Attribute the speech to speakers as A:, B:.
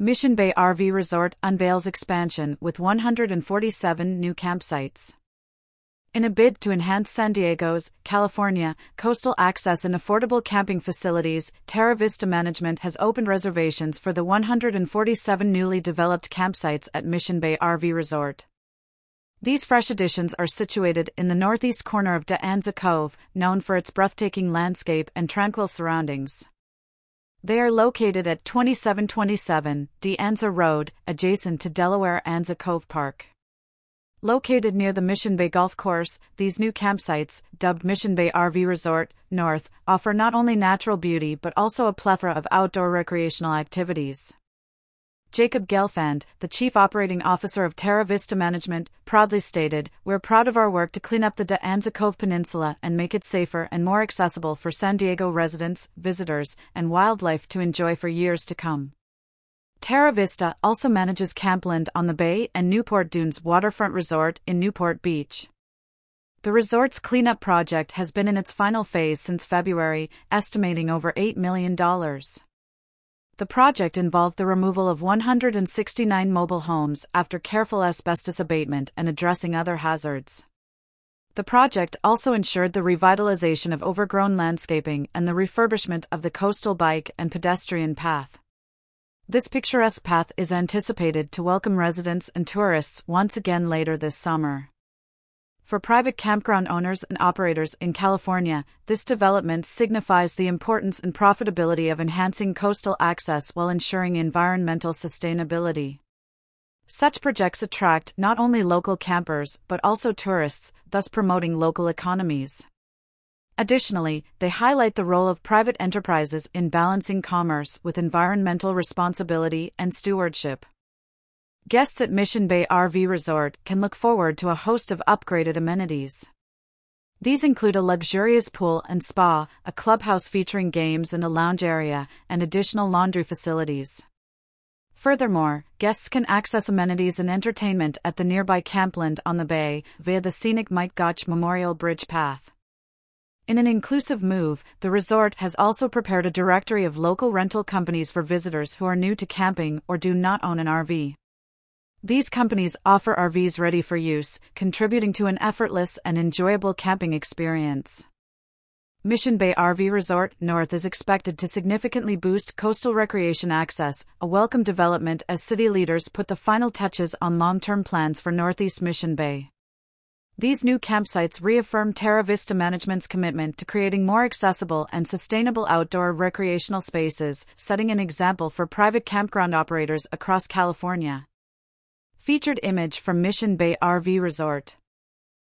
A: Mission Bay RV Resort unveils expansion with 147 new campsites. In a bid to enhance San Diego's, California, coastal access and affordable camping facilities, Terra Vista Management has opened reservations for the 147 newly developed campsites at Mission Bay RV Resort. These fresh additions are situated in the northeast corner of De Anza Cove, known for its breathtaking landscape and tranquil surroundings. They are located at 2727 De Anza Road, adjacent to Delaware Anza Cove Park. Located near the Mission Bay Golf Course, these new campsites, dubbed Mission Bay RV Resort North, offer not only natural beauty but also a plethora of outdoor recreational activities. Jacob Gelfand, the chief operating officer of Terra Vista Management, proudly stated, We're proud of our work to clean up the De Anza Cove Peninsula and make it safer and more accessible for San Diego residents, visitors, and wildlife to enjoy for years to come. Terra Vista also manages Campland on the Bay and Newport Dunes Waterfront Resort in Newport Beach. The resort's cleanup project has been in its final phase since February, estimating over $8 million. The project involved the removal of 169 mobile homes after careful asbestos abatement and addressing other hazards. The project also ensured the revitalization of overgrown landscaping and the refurbishment of the coastal bike and pedestrian path. This picturesque path is anticipated to welcome residents and tourists once again later this summer. For private campground owners and operators in California, this development signifies the importance and profitability of enhancing coastal access while ensuring environmental sustainability. Such projects attract not only local campers but also tourists, thus promoting local economies. Additionally, they highlight the role of private enterprises in balancing commerce with environmental responsibility and stewardship. Guests at Mission Bay RV Resort can look forward to a host of upgraded amenities. These include a luxurious pool and spa, a clubhouse featuring games and a lounge area, and additional laundry facilities. Furthermore, guests can access amenities and entertainment at the nearby Campland on the bay via the scenic Mike Gotch Memorial Bridge path. In an inclusive move, the resort has also prepared a directory of local rental companies for visitors who are new to camping or do not own an RV. These companies offer RVs ready for use, contributing to an effortless and enjoyable camping experience. Mission Bay RV Resort North is expected to significantly boost coastal recreation access, a welcome development as city leaders put the final touches on long term plans for Northeast Mission Bay. These new campsites reaffirm Terra Vista Management's commitment to creating more accessible and sustainable outdoor recreational spaces, setting an example for private campground operators across California. Featured image from Mission Bay RV Resort.